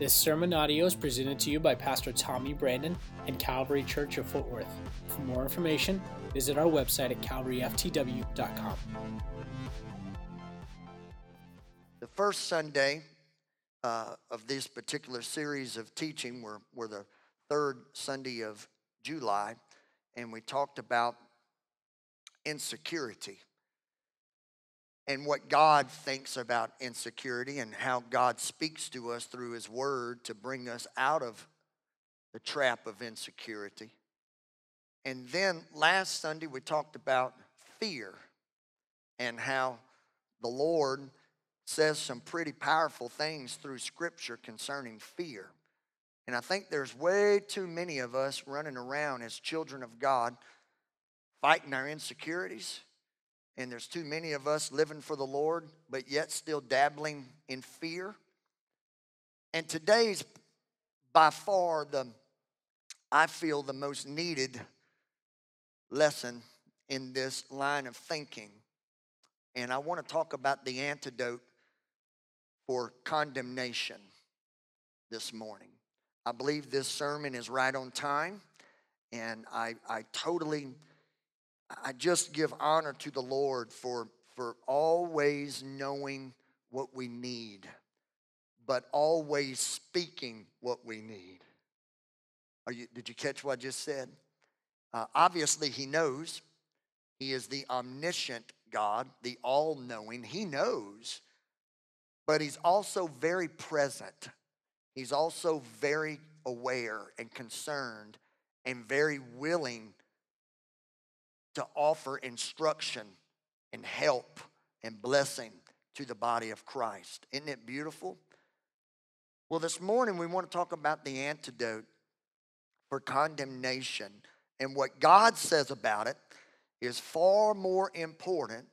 This sermon audio is presented to you by Pastor Tommy Brandon and Calvary Church of Fort Worth. For more information, visit our website at calvaryftw.com. The first Sunday uh, of this particular series of teaching were, were the third Sunday of July, and we talked about insecurity and what God thinks about insecurity and how God speaks to us through His Word to bring us out of the trap of insecurity. And then last Sunday, we talked about fear and how the Lord says some pretty powerful things through Scripture concerning fear. And I think there's way too many of us running around as children of God fighting our insecurities and there's too many of us living for the Lord, but yet still dabbling in fear. And today's by far the, I feel, the most needed lesson in this line of thinking. And I want to talk about the antidote for condemnation this morning. I believe this sermon is right on time, and I, I totally I just give honor to the Lord for, for always knowing what we need, but always speaking what we need. Are you, did you catch what I just said? Uh, obviously, He knows. He is the omniscient God, the all knowing. He knows, but He's also very present. He's also very aware and concerned and very willing to offer instruction and help and blessing to the body of Christ. Isn't it beautiful? Well, this morning we want to talk about the antidote for condemnation. And what God says about it is far more important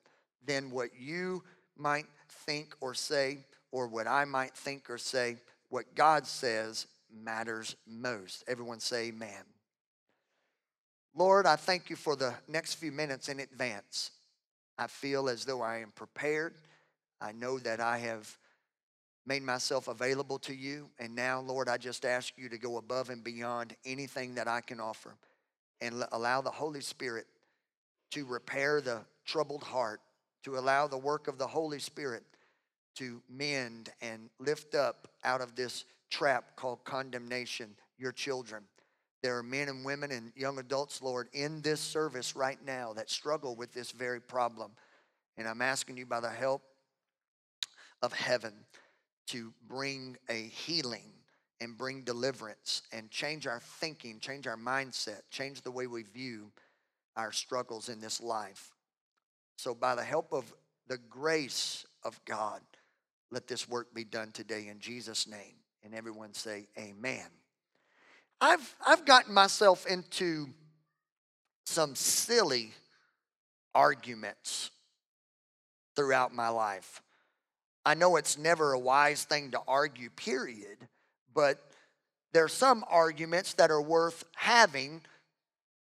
than what you might think or say, or what I might think or say. What God says matters most. Everyone say, Amen. Lord, I thank you for the next few minutes in advance. I feel as though I am prepared. I know that I have made myself available to you. And now, Lord, I just ask you to go above and beyond anything that I can offer and allow the Holy Spirit to repair the troubled heart, to allow the work of the Holy Spirit to mend and lift up out of this trap called condemnation your children. There are men and women and young adults, Lord, in this service right now that struggle with this very problem. And I'm asking you by the help of heaven to bring a healing and bring deliverance and change our thinking, change our mindset, change the way we view our struggles in this life. So, by the help of the grace of God, let this work be done today in Jesus' name. And everyone say, Amen. I've, I've gotten myself into some silly arguments throughout my life. I know it's never a wise thing to argue, period, but there are some arguments that are worth having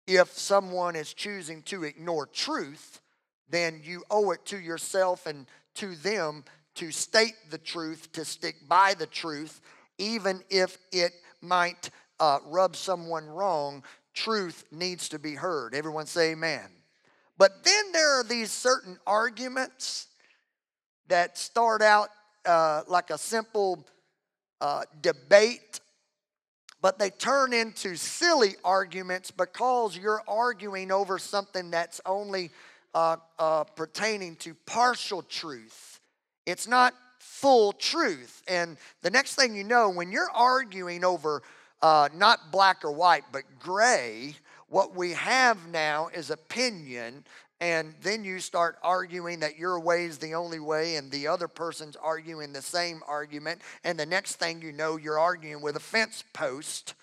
if someone is choosing to ignore truth, then you owe it to yourself and to them to state the truth, to stick by the truth, even if it might uh, rub someone wrong, truth needs to be heard. Everyone say amen. But then there are these certain arguments that start out uh, like a simple uh, debate, but they turn into silly arguments because you're arguing over something that's only uh, uh, pertaining to partial truth. It's not full truth. And the next thing you know, when you're arguing over uh, not black or white, but gray. What we have now is opinion, and then you start arguing that your way is the only way, and the other person's arguing the same argument, and the next thing you know, you're arguing with a fence post.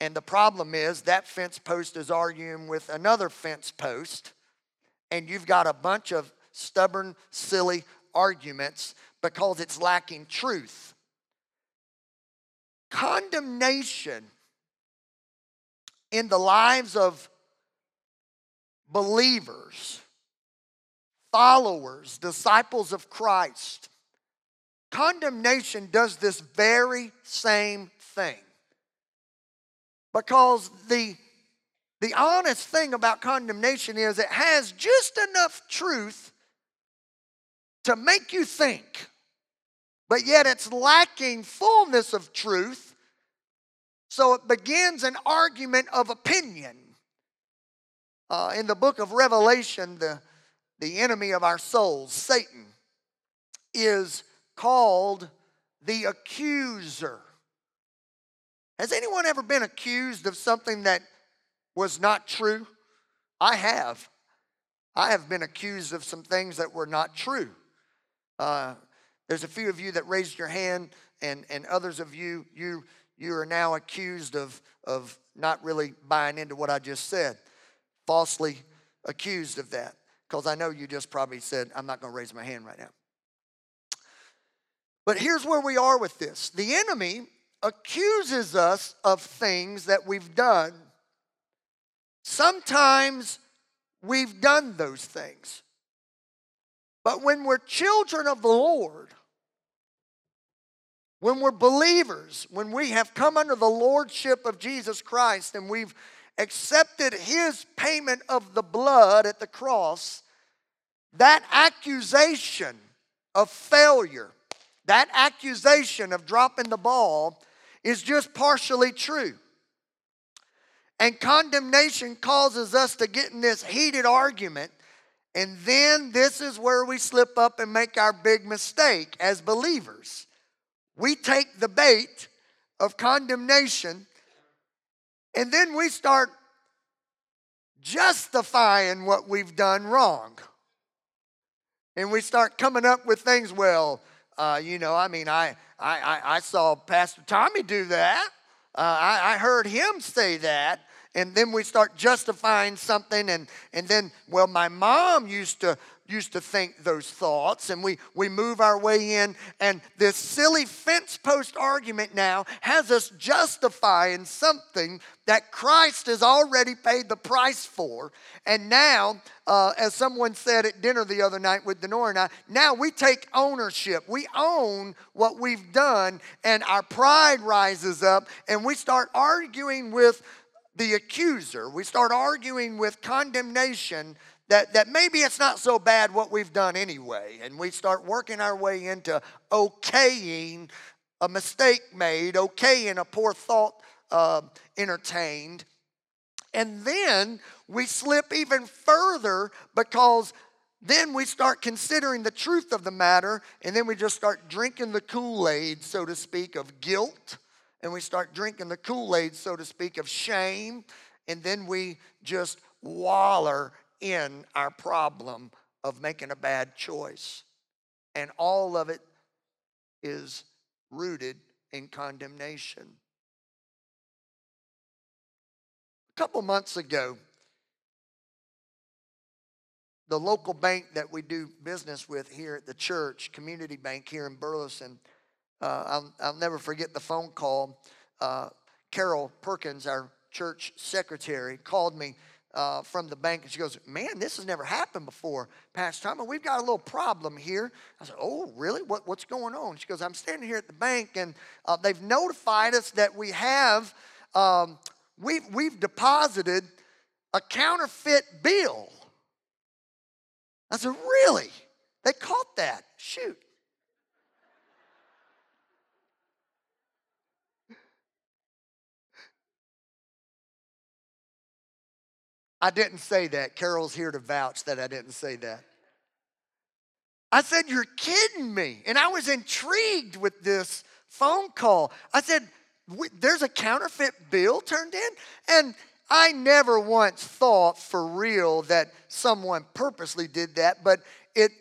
And the problem is that fence post is arguing with another fence post, and you've got a bunch of stubborn, silly arguments because it's lacking truth. Condemnation in the lives of believers, followers, disciples of Christ condemnation does this very same thing. Because the, the honest thing about condemnation is it has just enough truth to make you think, but yet it's lacking fullness of truth. So it begins an argument of opinion. Uh, in the book of Revelation, the, the enemy of our souls, Satan, is called the accuser. Has anyone ever been accused of something that was not true? I have. I have been accused of some things that were not true. Uh, there's a few of you that raised your hand, and, and others of you, you, you are now accused of, of not really buying into what I just said, falsely accused of that. Because I know you just probably said, I'm not going to raise my hand right now. But here's where we are with this the enemy accuses us of things that we've done. Sometimes we've done those things. But when we're children of the Lord, when we're believers, when we have come under the lordship of Jesus Christ and we've accepted his payment of the blood at the cross, that accusation of failure, that accusation of dropping the ball is just partially true. And condemnation causes us to get in this heated argument. And then this is where we slip up and make our big mistake as believers. We take the bait of condemnation and then we start justifying what we've done wrong. And we start coming up with things, well, uh, you know, I mean, I, I, I, saw Pastor Tommy do that. Uh, I, I heard him say that and then we start justifying something and and then well my mom used to used to think those thoughts and we we move our way in and this silly fence post argument now has us justifying something that Christ has already paid the price for and now uh, as someone said at dinner the other night with Denora and I now we take ownership we own what we've done and our pride rises up and we start arguing with the accuser. We start arguing with condemnation that, that maybe it's not so bad what we've done anyway. And we start working our way into okaying a mistake made, okaying a poor thought uh, entertained. And then we slip even further because then we start considering the truth of the matter, and then we just start drinking the Kool Aid, so to speak, of guilt and we start drinking the Kool Aid, so to speak, of shame, and then we just waller in our problem of making a bad choice. And all of it is rooted in condemnation. A couple months ago, the local bank that we do business with here at the church, Community Bank here in Burleson, uh, I'll, I'll never forget the phone call. Uh, Carol Perkins, our church secretary, called me uh, from the bank and she goes, Man, this has never happened before, Pastor Tom. We've got a little problem here. I said, Oh, really? What, what's going on? She goes, I'm standing here at the bank and uh, they've notified us that we have, um, we've, we've deposited a counterfeit bill. I said, Really? They caught that. Shoot. I didn't say that. Carol's here to vouch that I didn't say that. I said, You're kidding me. And I was intrigued with this phone call. I said, There's a counterfeit bill turned in? And I never once thought for real that someone purposely did that, but it,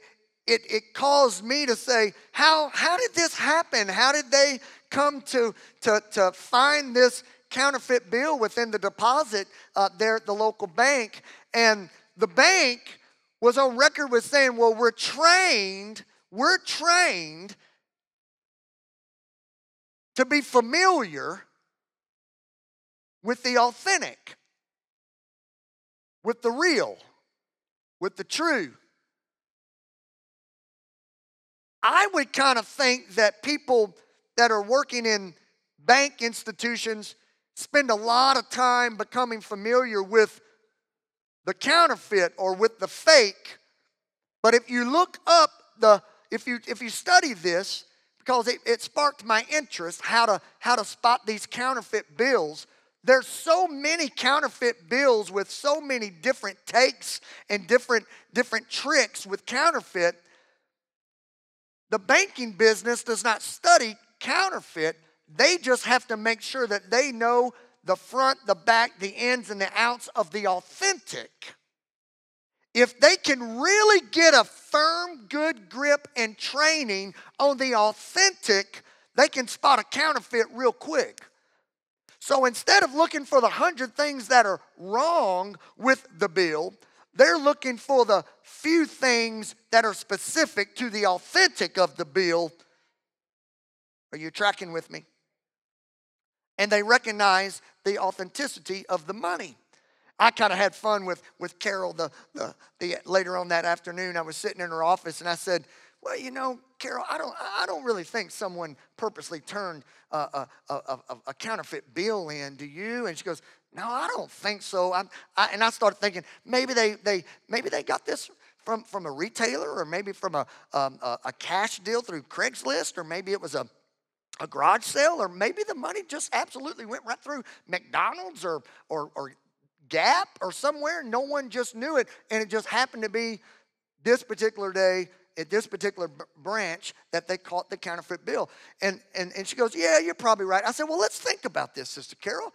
it, it caused me to say, how, how did this happen? How did they come to, to, to find this counterfeit bill within the deposit uh, there at the local bank. And the bank was on record with saying, well, we're trained, we're trained to be familiar with the authentic, with the real, with the true. I would kind of think that people that are working in bank institutions spend a lot of time becoming familiar with the counterfeit or with the fake. But if you look up the, if you if you study this, because it, it sparked my interest how to how to spot these counterfeit bills. There's so many counterfeit bills with so many different takes and different different tricks with counterfeit. The banking business does not study counterfeit. They just have to make sure that they know the front, the back, the ins, and the outs of the authentic. If they can really get a firm, good grip and training on the authentic, they can spot a counterfeit real quick. So instead of looking for the hundred things that are wrong with the bill, they're looking for the few things that are specific to the authentic of the bill. Are you tracking with me? And they recognize the authenticity of the money. I kind of had fun with, with Carol the, the, the, later on that afternoon. I was sitting in her office and I said, Well, you know, Carol, I don't, I don't really think someone purposely turned a, a, a, a counterfeit bill in, do you? And she goes, No, I don't think so. I, and I started thinking, maybe they, they, maybe they got this from, from a retailer or maybe from a, um, a, a cash deal through Craigslist or maybe it was a, a garage sale, or maybe the money just absolutely went right through McDonald's or, or, or Gap or somewhere. No one just knew it, and it just happened to be this particular day at this particular b- branch that they caught the counterfeit bill. And, and, and she goes, Yeah, you're probably right. I said, Well, let's think about this, Sister Carol.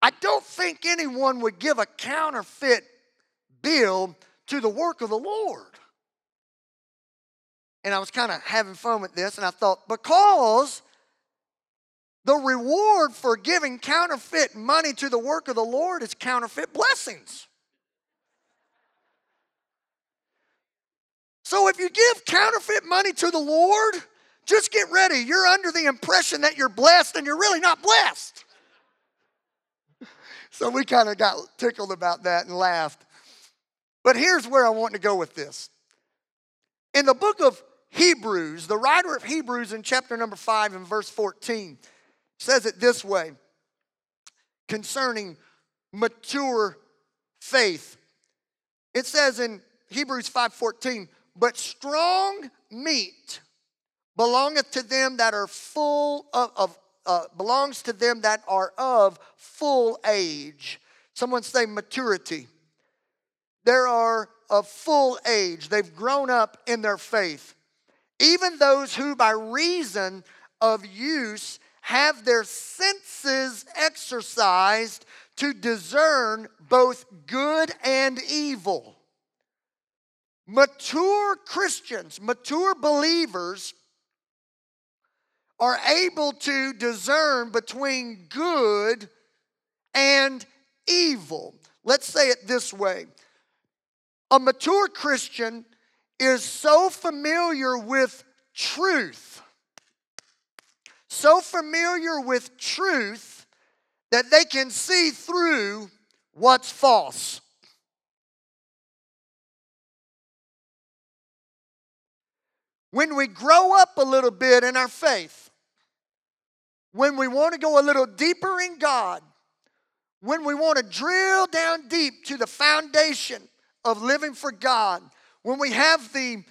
I don't think anyone would give a counterfeit bill to the work of the Lord. And I was kind of having fun with this, and I thought, because the reward for giving counterfeit money to the work of the Lord is counterfeit blessings. So if you give counterfeit money to the Lord, just get ready. You're under the impression that you're blessed and you're really not blessed. So we kind of got tickled about that and laughed. But here's where I want to go with this. In the book of Hebrews, the writer of Hebrews in chapter number 5 and verse 14, says it this way concerning mature faith. It says in Hebrews 5:14, "But strong meat belongeth to them that are full of, of uh, belongs to them that are of full age." Someone say maturity. There are of full age. They've grown up in their faith. Even those who by reason of use have their senses exercised to discern both good and evil. Mature Christians, mature believers, are able to discern between good and evil. Let's say it this way a mature Christian is so familiar with truth so familiar with truth that they can see through what's false. When we grow up a little bit in our faith, when we want to go a little deeper in God, when we want to drill down deep to the foundation of living for God, when we have the,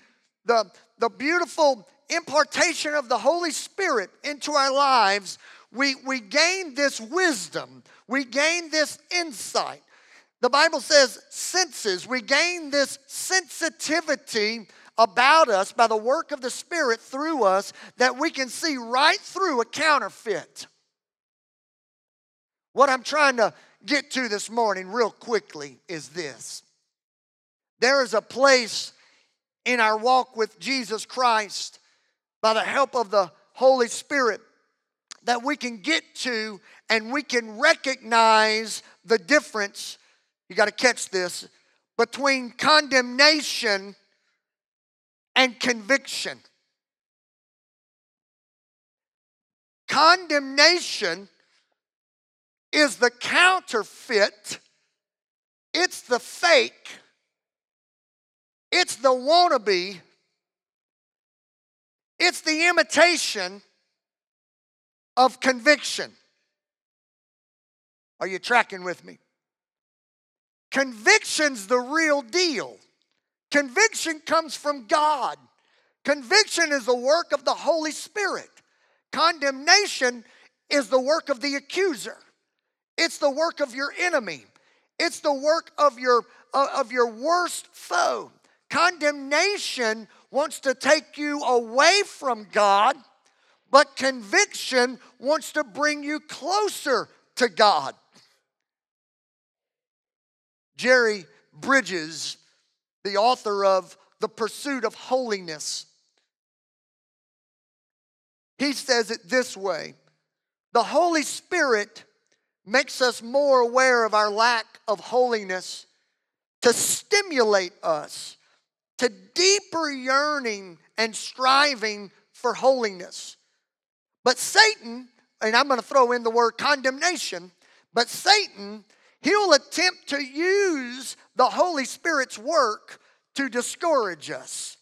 the, the beautiful impartation of the Holy Spirit into our lives, we, we gain this wisdom, we gain this insight. The Bible says senses, we gain this sensitivity about us by the work of the Spirit through us that we can see right through a counterfeit. What I'm trying to get to this morning, real quickly, is this there is a place in our walk with Jesus Christ by the help of the Holy Spirit that we can get to and we can recognize the difference. You got to catch this between condemnation and conviction. Condemnation is the counterfeit, it's the fake, it's the wannabe It's the imitation of conviction. Are you tracking with me? Conviction's the real deal. Conviction comes from God. Conviction is the work of the Holy Spirit. Condemnation is the work of the accuser. It's the work of your enemy. It's the work of your uh, of your worst foe. Condemnation wants to take you away from God, but conviction wants to bring you closer to God. Jerry Bridges, the author of The Pursuit of Holiness, he says it this way The Holy Spirit makes us more aware of our lack of holiness to stimulate us to deeper yearning and striving for holiness. But Satan, and I'm going to throw in the word condemnation, but Satan, he'll attempt to use the Holy Spirit's work to discourage us.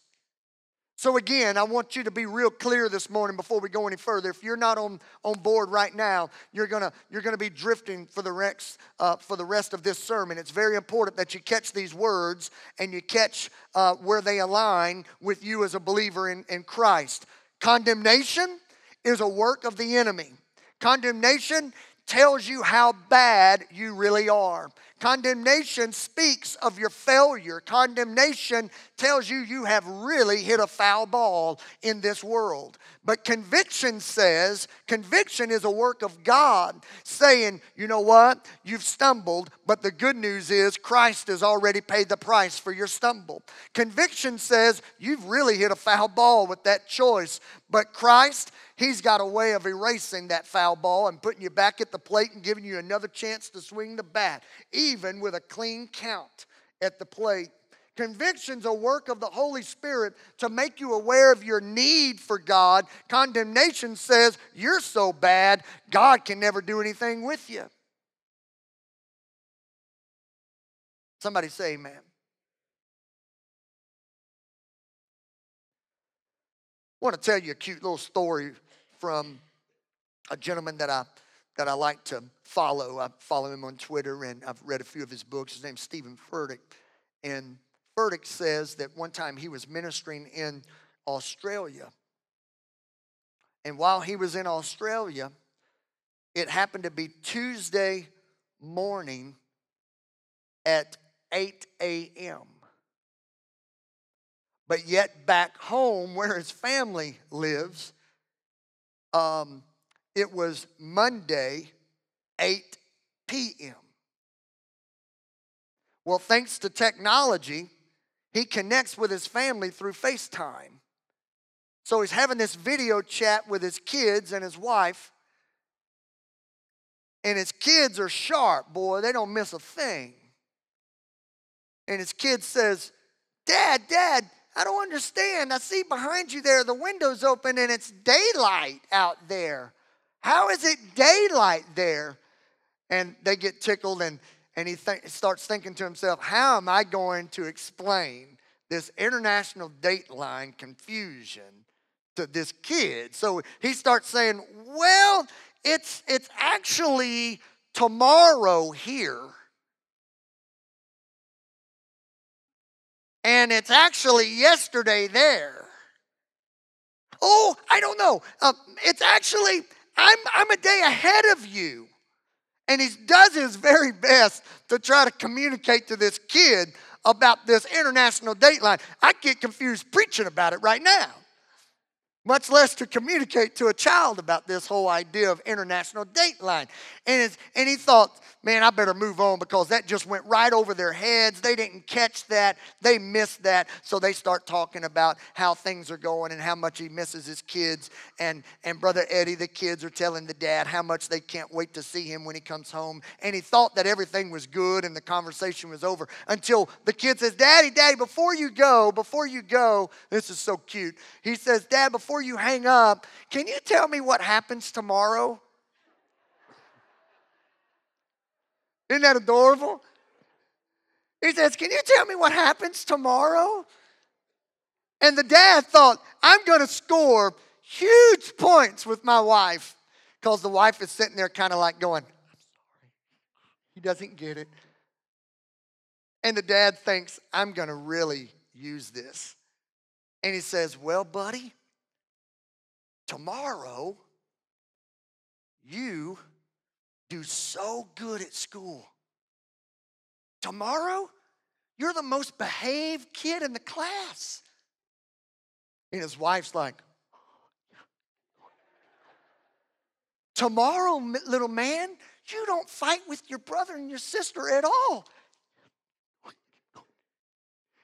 So, again, I want you to be real clear this morning before we go any further. If you're not on, on board right now, you're gonna, you're gonna be drifting for the, rest, uh, for the rest of this sermon. It's very important that you catch these words and you catch uh, where they align with you as a believer in, in Christ. Condemnation is a work of the enemy. Condemnation tells you how bad you really are. Condemnation speaks of your failure. Condemnation tells you you have really hit a foul ball in this world. But conviction says, conviction is a work of God saying, you know what? You've stumbled, but the good news is Christ has already paid the price for your stumble. Conviction says, you've really hit a foul ball with that choice, but Christ, He's got a way of erasing that foul ball and putting you back at the plate and giving you another chance to swing the bat, even with a clean count at the plate. Conviction's a work of the Holy Spirit to make you aware of your need for God. Condemnation says you're so bad, God can never do anything with you. Somebody say amen. I want to tell you a cute little story from a gentleman that I that I like to follow. I follow him on Twitter and I've read a few of his books. His name's Steven Furtick. And Furtick says that one time he was ministering in Australia. And while he was in Australia, it happened to be Tuesday morning at 8 a.m. But yet, back home where his family lives, um, it was Monday, 8 p.m. Well, thanks to technology, he connects with his family through FaceTime. So he's having this video chat with his kids and his wife. And his kids are sharp, boy, they don't miss a thing. And his kid says, Dad, Dad, I don't understand. I see behind you there the window's open and it's daylight out there. How is it daylight there? And they get tickled, and, and he th- starts thinking to himself, How am I going to explain this international dateline confusion to this kid? So he starts saying, Well, it's, it's actually tomorrow here. And it's actually yesterday there. Oh, I don't know. Uh, it's actually I'm, I'm a day ahead of you. And he does his very best to try to communicate to this kid about this international dateline. I get confused preaching about it right now much less to communicate to a child about this whole idea of international dateline. And, and he thought, man, I better move on because that just went right over their heads. They didn't catch that, they missed that. So they start talking about how things are going and how much he misses his kids. And, and Brother Eddie, the kids are telling the dad how much they can't wait to see him when he comes home. And he thought that everything was good and the conversation was over until the kid says, Daddy, Daddy, before you go, before you go, this is so cute. He says, Dad, before before you hang up, can you tell me what happens tomorrow? Isn't that adorable? He says, Can you tell me what happens tomorrow? And the dad thought, I'm going to score huge points with my wife because the wife is sitting there kind of like going, I'm sorry. He doesn't get it. And the dad thinks, I'm going to really use this. And he says, Well, buddy, tomorrow you do so good at school. Tomorrow, you're the most behaved kid in the class. And his wife's like, Tomorrow, little man, you don't fight with your brother and your sister at all.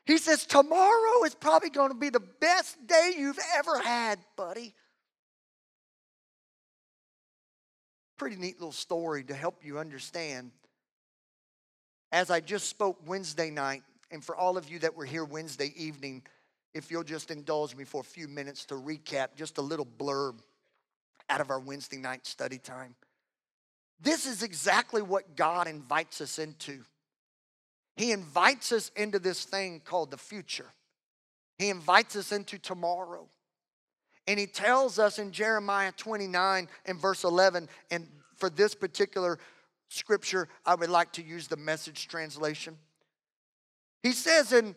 He says, Tomorrow is probably going to be the best day you've ever had, buddy. Pretty neat little story to help you understand. As I just spoke Wednesday night, and for all of you that were here Wednesday evening, if you'll just indulge me for a few minutes to recap just a little blurb out of our Wednesday night study time. This is exactly what God invites us into. He invites us into this thing called the future. He invites us into tomorrow. And he tells us in Jeremiah 29 and verse 11, and for this particular scripture, I would like to use the message translation. He says in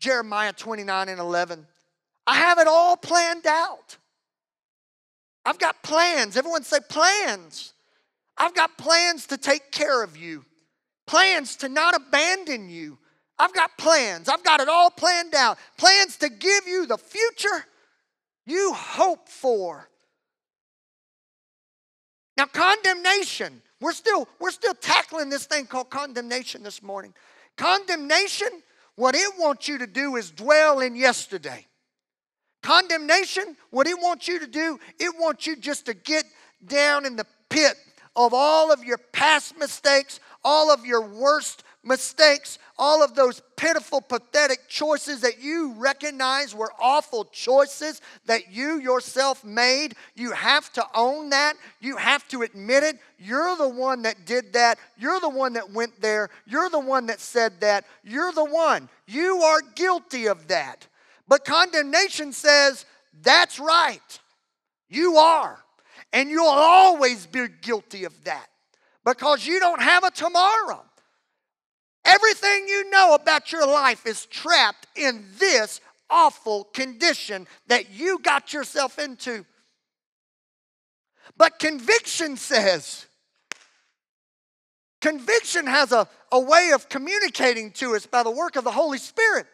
Jeremiah 29 and 11, I have it all planned out. I've got plans. Everyone say plans. I've got plans to take care of you, plans to not abandon you. I've got plans. I've got it all planned out. Plans to give you the future you hope for. Now, condemnation, we're still, we're still tackling this thing called condemnation this morning. Condemnation, what it wants you to do is dwell in yesterday. Condemnation, what it wants you to do, it wants you just to get down in the pit of all of your past mistakes, all of your worst mistakes, all of those pitiful, pathetic choices that you recognize were awful choices that you yourself made. You have to own that. You have to admit it. You're the one that did that. You're the one that went there. You're the one that said that. You're the one. You are guilty of that. But condemnation says, that's right. You are. And you'll always be guilty of that because you don't have a tomorrow. Everything you know about your life is trapped in this awful condition that you got yourself into. But conviction says, conviction has a, a way of communicating to us by the work of the Holy Spirit.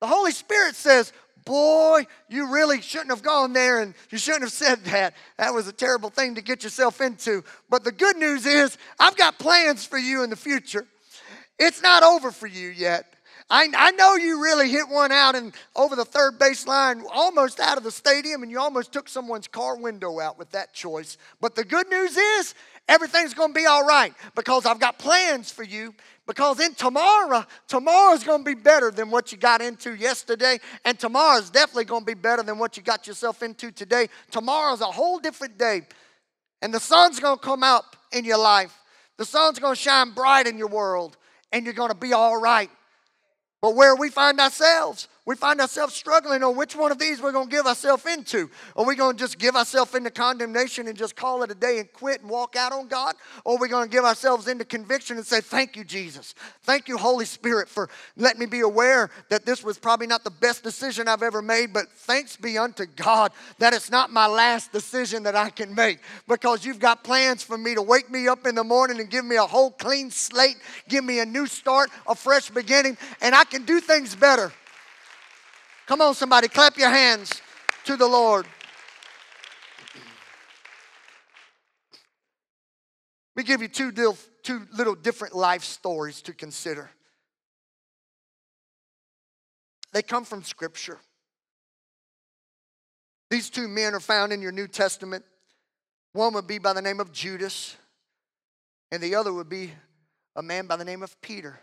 The Holy Spirit says, Boy, you really shouldn't have gone there and you shouldn't have said that. That was a terrible thing to get yourself into. But the good news is, I've got plans for you in the future. It's not over for you yet. I, I know you really hit one out and over the third base line, almost out of the stadium, and you almost took someone's car window out with that choice. But the good news is, everything's going to be all right because I've got plans for you. Because in tomorrow, tomorrow's going to be better than what you got into yesterday, and tomorrow's definitely going to be better than what you got yourself into today. Tomorrow's a whole different day, and the sun's going to come out in your life. The sun's going to shine bright in your world and you're going to be all right. But where we find ourselves, we find ourselves struggling on which one of these we're going to give ourselves into. Are we going to just give ourselves into condemnation and just call it a day and quit and walk out on God? Or are we going to give ourselves into conviction and say, Thank you, Jesus. Thank you, Holy Spirit, for letting me be aware that this was probably not the best decision I've ever made, but thanks be unto God that it's not my last decision that I can make because you've got plans for me to wake me up in the morning and give me a whole clean slate, give me a new start, a fresh beginning, and I can do things better. Come on, somebody, clap your hands to the Lord. Let me give you two, two little different life stories to consider. They come from Scripture. These two men are found in your New Testament. One would be by the name of Judas, and the other would be a man by the name of Peter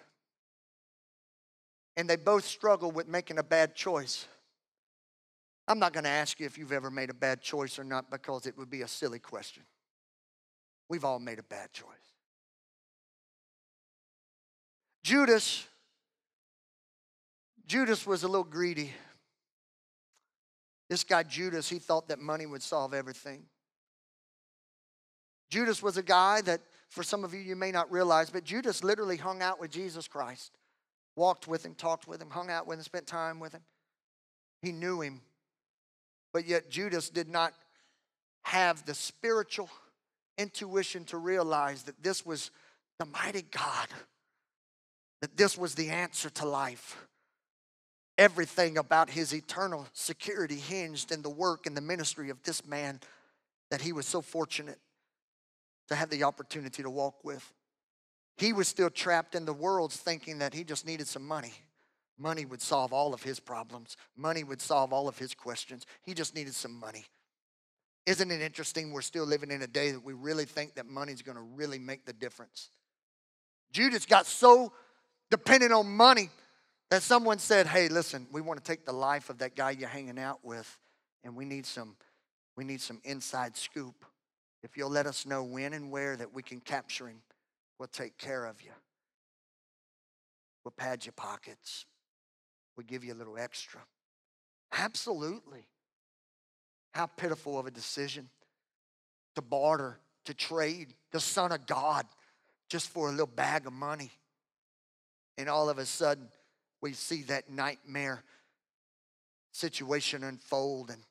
and they both struggle with making a bad choice. I'm not going to ask you if you've ever made a bad choice or not because it would be a silly question. We've all made a bad choice. Judas, Judas was a little greedy. This guy Judas, he thought that money would solve everything. Judas was a guy that, for some of you, you may not realize, but Judas literally hung out with Jesus Christ, walked with him, talked with him, hung out with him, spent time with him. He knew him. But yet, Judas did not have the spiritual intuition to realize that this was the mighty God, that this was the answer to life. Everything about his eternal security hinged in the work and the ministry of this man that he was so fortunate to have the opportunity to walk with. He was still trapped in the world thinking that he just needed some money. Money would solve all of his problems, money would solve all of his questions. He just needed some money. Isn't it interesting? We're still living in a day that we really think that money's gonna really make the difference. Judas got so dependent on money that someone said, Hey, listen, we want to take the life of that guy you're hanging out with, and we need some, we need some inside scoop. If you'll let us know when and where that we can capture him, we'll take care of you. We'll pad your pockets. We'll give you a little extra. Absolutely. How pitiful of a decision to barter, to trade the Son of God just for a little bag of money. And all of a sudden, we see that nightmare situation unfold, and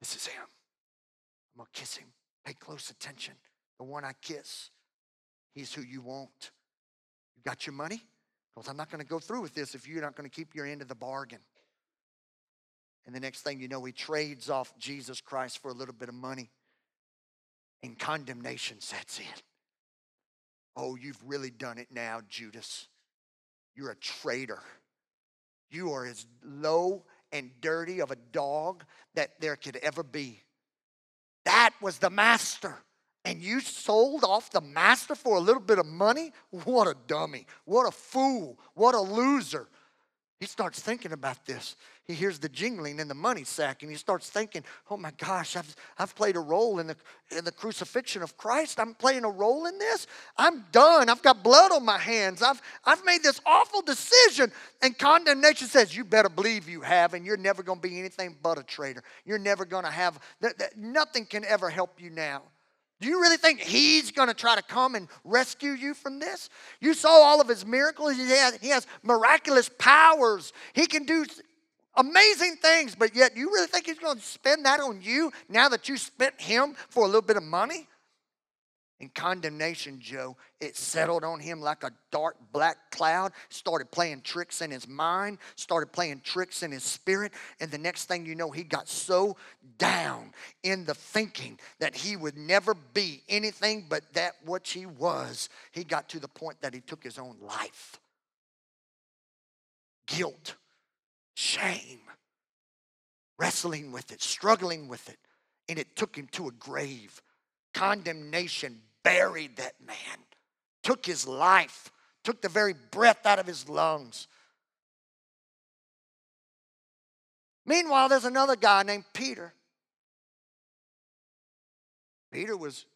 this is him. I'm gonna kiss him. Pay close attention. The one I kiss, he's who you want. You got your money? Because I'm not going to go through with this if you're not going to keep your end of the bargain. And the next thing you know, he trades off Jesus Christ for a little bit of money, and condemnation sets in. Oh, you've really done it now, Judas. You're a traitor. You are as low and dirty of a dog that there could ever be. That was the master. And you sold off the master for a little bit of money? What a dummy. What a fool. What a loser. He starts thinking about this. He hears the jingling in the money sack and he starts thinking, oh my gosh, I've, I've played a role in the, in the crucifixion of Christ. I'm playing a role in this. I'm done. I've got blood on my hands. I've, I've made this awful decision. And condemnation says, you better believe you have, and you're never going to be anything but a traitor. You're never going to have, th- th- nothing can ever help you now. Do you really think he's going to try to come and rescue you from this? You saw all of his miracles. He has, he has miraculous powers. He can do amazing things, but yet do you really think he's going to spend that on you now that you spent him for a little bit of money? And condemnation, Joe, it settled on him like a dark black cloud, started playing tricks in his mind, started playing tricks in his spirit. And the next thing you know, he got so down in the thinking that he would never be anything but that which he was. He got to the point that he took his own life. Guilt, shame, wrestling with it, struggling with it, and it took him to a grave condemnation buried that man, took his life, took the very breath out of his lungs. Meanwhile, there's another guy named Peter. Peter was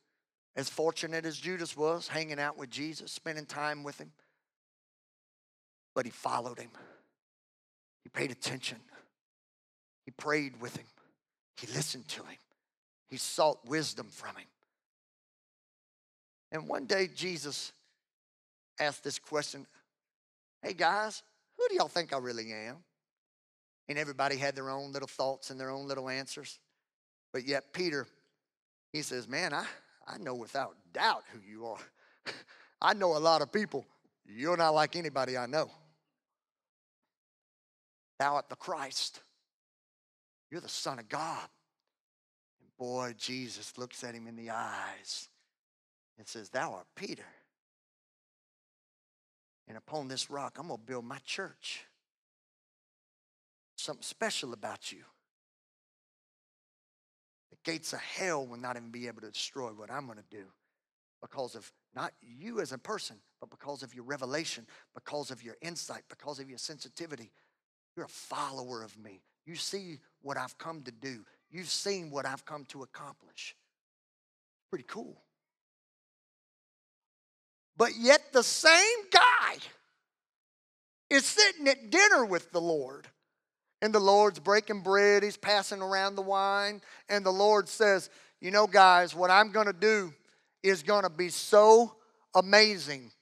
as fortunate as Judas was, hanging out with Jesus, spending time with him. But he followed him, he paid attention, he prayed with him, he listened to him, he sought wisdom from him. And one day Jesus asked this question Hey guys, who do y'all think I really am? And everybody had their own little thoughts and their own little answers. But yet, Peter, he says, Man, I, I know without doubt who you are. I know a lot of people. You're not like anybody I know. Thou art the Christ. You're the Son of God. And boy, Jesus looks at him in the eyes and says, Thou art Peter. And upon this rock, I'm going to build my church. Something special about you. The gates of hell will not even be able to destroy what I'm going to do because of not you as a person, but because of your revelation, because of your insight, because of your sensitivity. You're a follower of me. You see what I've come to do, you've seen what I've come to accomplish. Pretty cool. But yet, the same guy is sitting at dinner with the Lord. And the Lord's breaking bread, He's passing around the wine. And the Lord says, You know, guys, what I'm going to do is going to be so amazing,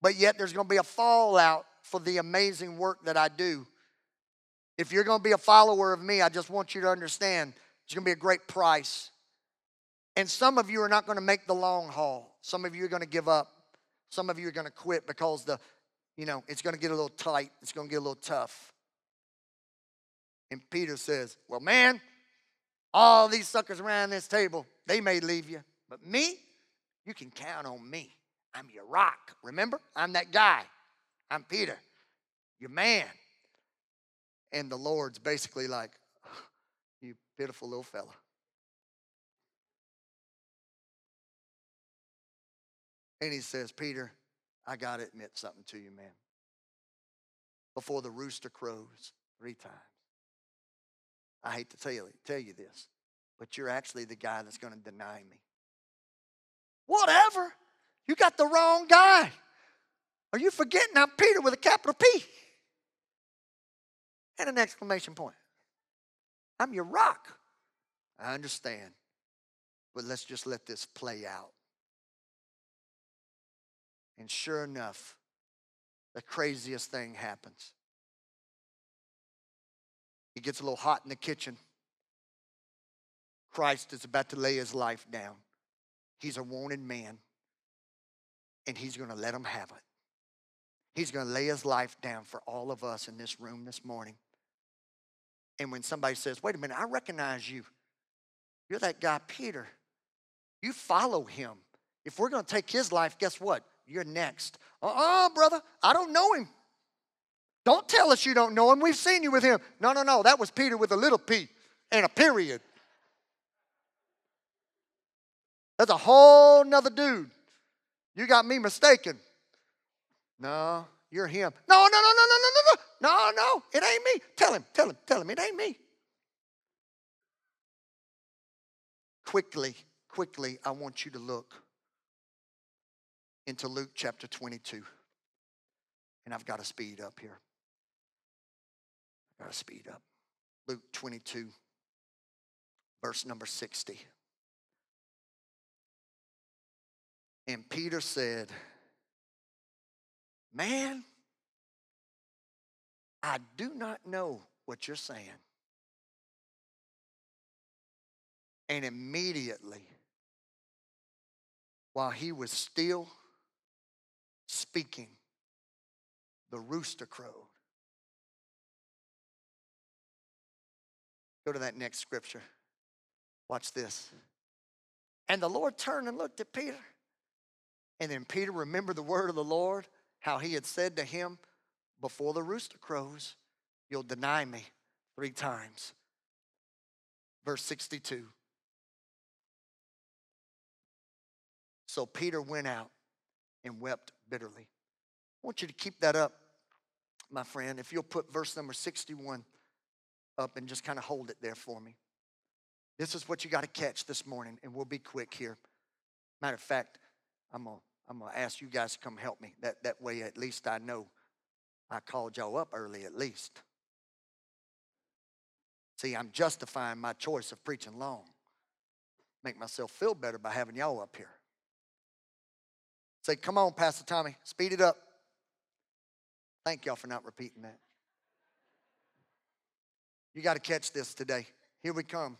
but yet there's going to be a fallout for the amazing work that I do. If you're going to be a follower of me, I just want you to understand it's going to be a great price. And some of you are not going to make the long haul. Some of you are going to give up. Some of you are going to quit because the, you know, it's going to get a little tight. It's going to get a little tough. And Peter says, Well, man, all these suckers around this table, they may leave you. But me, you can count on me. I'm your rock. Remember? I'm that guy. I'm Peter, your man. And the Lord's basically like, You pitiful little fella. And he says, Peter, I got to admit something to you, man. Before the rooster crows three times, I hate to tell you, tell you this, but you're actually the guy that's going to deny me. Whatever. You got the wrong guy. Are you forgetting I'm Peter with a capital P? And an exclamation point. I'm your rock. I understand. But let's just let this play out. And sure enough, the craziest thing happens. It gets a little hot in the kitchen. Christ is about to lay his life down. He's a wanted man, and he's going to let him have it. He's going to lay his life down for all of us in this room this morning. And when somebody says, Wait a minute, I recognize you. You're that guy, Peter. You follow him. If we're going to take his life, guess what? You're next. Uh uh brother, I don't know him. Don't tell us you don't know him. We've seen you with him. No, no, no. That was Peter with a little p and a period. That's a whole nother dude. You got me mistaken. No, you're him. No, no, no, no, no, no, no, no, no, no. It ain't me. Tell him, tell him, tell him, it ain't me. Quickly, quickly, I want you to look into Luke chapter 22. And I've got to speed up here. I've got to speed up. Luke 22, verse number 60. And Peter said, Man, I do not know what you're saying. And immediately, while he was still speaking, the rooster crowed. Go to that next scripture. Watch this. And the Lord turned and looked at Peter. And then Peter remembered the word of the Lord, how he had said to him, Before the rooster crows, you'll deny me three times. Verse 62. So Peter went out and wept bitterly. I want you to keep that up, my friend. If you'll put verse number 61 up and just kind of hold it there for me. This is what you got to catch this morning, and we'll be quick here. Matter of fact, I'm gonna, I'm gonna ask you guys to come help me. That, that way, at least I know I called y'all up early, at least. See, I'm justifying my choice of preaching long. Make myself feel better by having y'all up here. Say, come on, Pastor Tommy, speed it up. Thank y'all for not repeating that. You got to catch this today. Here we come,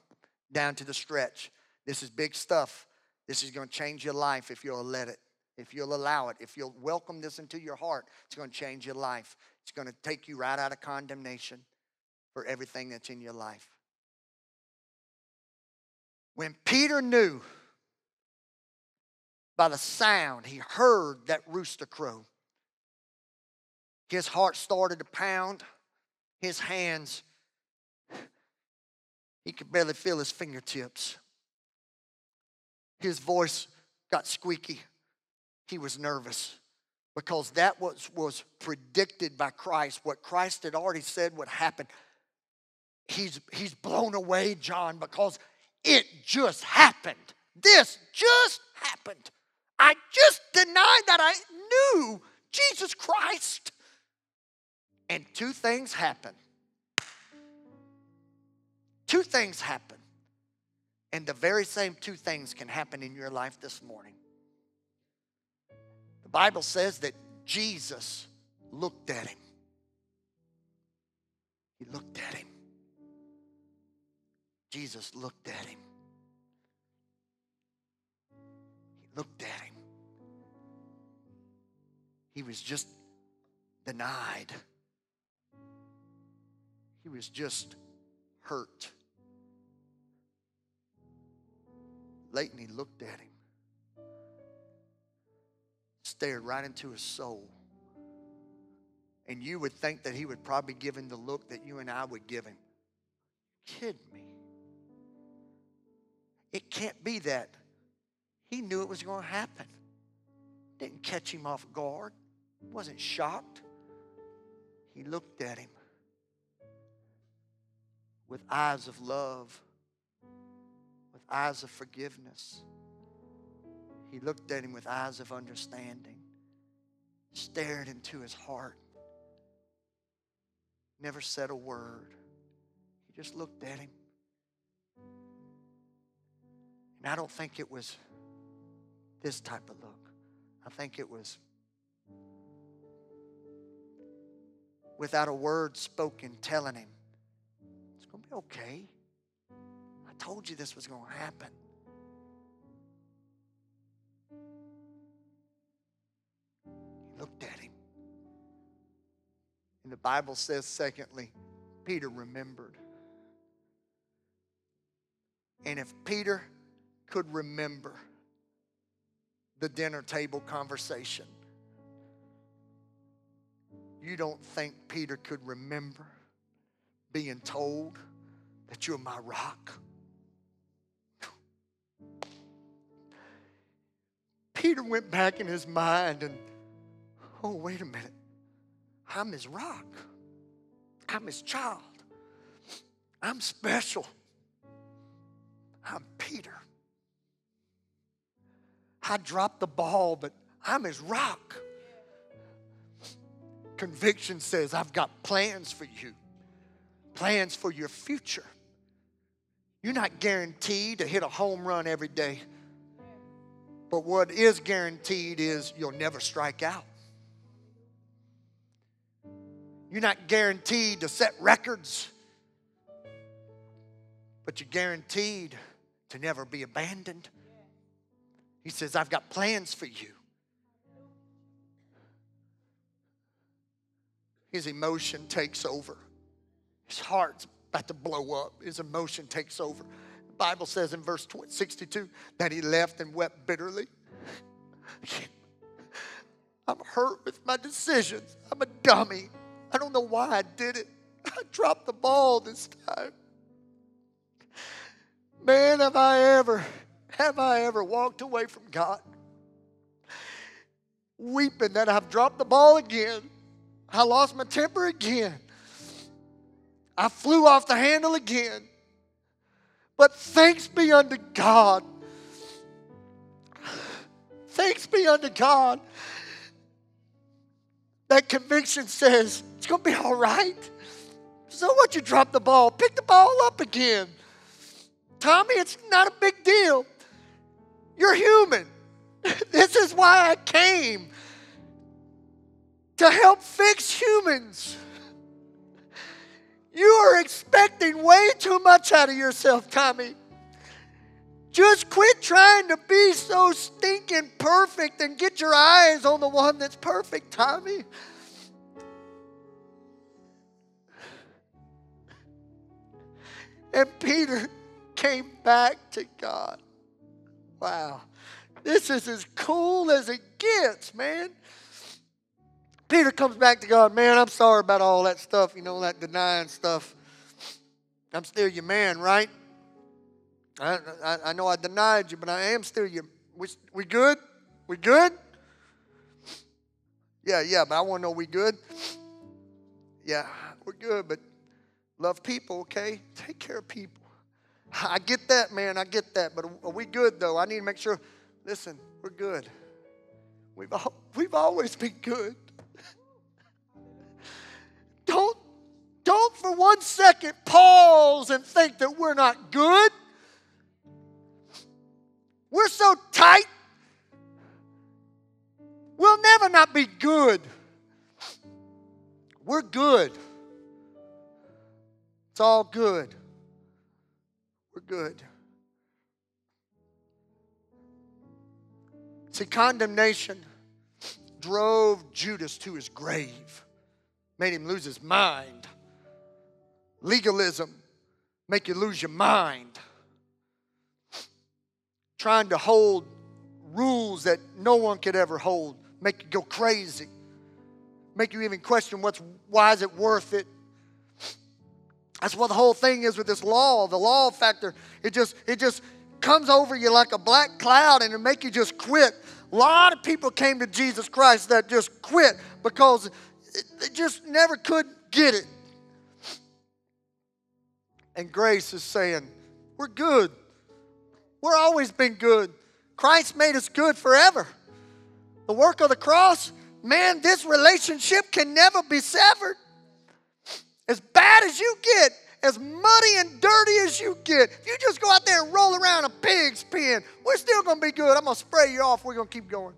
down to the stretch. This is big stuff. This is going to change your life if you'll let it, if you'll allow it, if you'll welcome this into your heart. It's going to change your life. It's going to take you right out of condemnation for everything that's in your life. When Peter knew by the sound, he heard that rooster crow. His heart started to pound, his hands, he could barely feel his fingertips. His voice got squeaky. He was nervous because that was, was predicted by Christ. What Christ had already said would happen. He's, he's blown away, John, because it just happened. This just happened. I just denied that I knew Jesus Christ. And two things happened. Two things happen. And the very same two things can happen in your life this morning. The Bible says that Jesus looked at him. He looked at him. Jesus looked at him. Looked at him. He was just denied. He was just hurt. Leighton, looked at him, stared right into his soul. And you would think that he would probably give him the look that you and I would give him. Kid me. It can't be that. He knew it was going to happen. Didn't catch him off guard. Wasn't shocked. He looked at him with eyes of love, with eyes of forgiveness. He looked at him with eyes of understanding, stared into his heart, never said a word. He just looked at him. And I don't think it was this type of look. I think it was without a word spoken telling him, it's going to be okay. I told you this was going to happen. He looked at him. And the Bible says, secondly, Peter remembered. And if Peter could remember the dinner table conversation, you don't think Peter could remember being told that you're my rock? Peter went back in his mind and, oh, wait a minute. I'm his rock. I'm his child. I'm special. I'm Peter. I dropped the ball, but I'm his rock. Conviction says, I've got plans for you, plans for your future. You're not guaranteed to hit a home run every day. But what is guaranteed is you'll never strike out. You're not guaranteed to set records, but you're guaranteed to never be abandoned. He says, I've got plans for you. His emotion takes over. His heart's about to blow up. His emotion takes over. The Bible says in verse 62 that he left and wept bitterly. I'm hurt with my decisions. I'm a dummy. I don't know why I did it. I dropped the ball this time. Man, have I ever, have I ever walked away from God? Weeping that I've dropped the ball again. I lost my temper again. I flew off the handle again. But thanks be unto God. Thanks be unto God. That conviction says it's going to be all right. So what you drop the ball? Pick the ball up again. Tommy, it's not a big deal. You're human. This is why I came to help fix humans. You are expecting way too much out of yourself, Tommy. Just quit trying to be so stinking perfect and get your eyes on the one that's perfect, Tommy. And Peter came back to God. Wow. This is as cool as it gets, man. Peter comes back to God, man, I'm sorry about all that stuff, you know, that denying stuff. I'm still your man, right? I, I, I know I denied you, but I am still your. We, we good? We good? Yeah, yeah, but I want to know we good. Yeah, we're good, but love people, okay? Take care of people. I get that, man. I get that. But are we good, though? I need to make sure. Listen, we're good. We've, we've always been good. Don't, don't for one second pause and think that we're not good. We're so tight, we'll never not be good. We're good. It's all good. Good. See, condemnation drove Judas to his grave, made him lose his mind. Legalism make you lose your mind. Trying to hold rules that no one could ever hold make you go crazy. Make you even question what's why is it worth it? That's what the whole thing is with this law. The law factor, it just it just comes over you like a black cloud and it make you just quit. A lot of people came to Jesus Christ that just quit because they just never could get it. And grace is saying, We're good. We're always been good. Christ made us good forever. The work of the cross, man, this relationship can never be severed. As bad as you get, as muddy and dirty as you get, if you just go out there and roll around a pig's pen, we're still going to be good. I'm going to spray you off. We're going to keep going.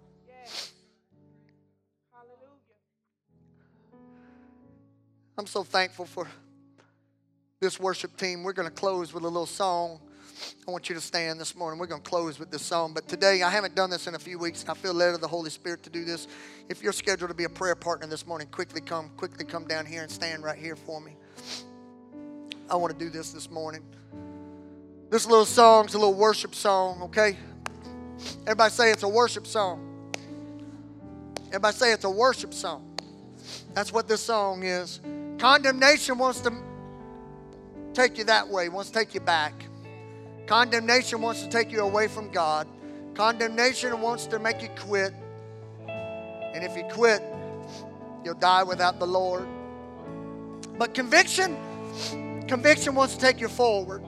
I'm so thankful for this worship team. We're going to close with a little song. I want you to stand this morning. We're going to close with this song. But today, I haven't done this in a few weeks, and I feel led of the Holy Spirit to do this. If you're scheduled to be a prayer partner this morning, quickly come, quickly come down here and stand right here for me. I want to do this this morning. This little song's a little worship song, okay? Everybody say it's a worship song. Everybody say it's a worship song. That's what this song is. Condemnation wants to take you that way, wants to take you back. Condemnation wants to take you away from God. Condemnation wants to make you quit. And if you quit, you'll die without the Lord. But conviction, conviction wants to take you forward.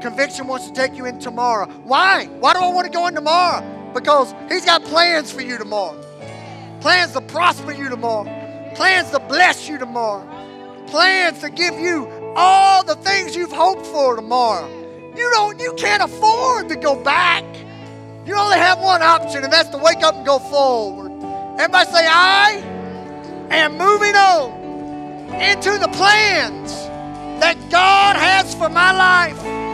Conviction wants to take you in tomorrow. Why? Why do I want to go in tomorrow? Because He's got plans for you tomorrow. Plans to prosper you tomorrow. Plans to bless you tomorrow. Plans to give you all the things you've hoped for tomorrow. You don't you can't afford to go back. You only have one option, and that's to wake up and go forward. Everybody say, I am moving on into the plans that God has for my life.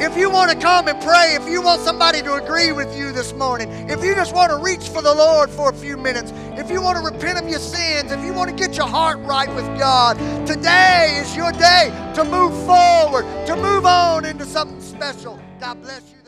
If you want to come and pray, if you want somebody to agree with you this morning, if you just want to reach for the Lord for a few minutes, if you want to repent of your sins, if you want to get your heart right with God, today is your day to move forward, to move on into something special. God bless you.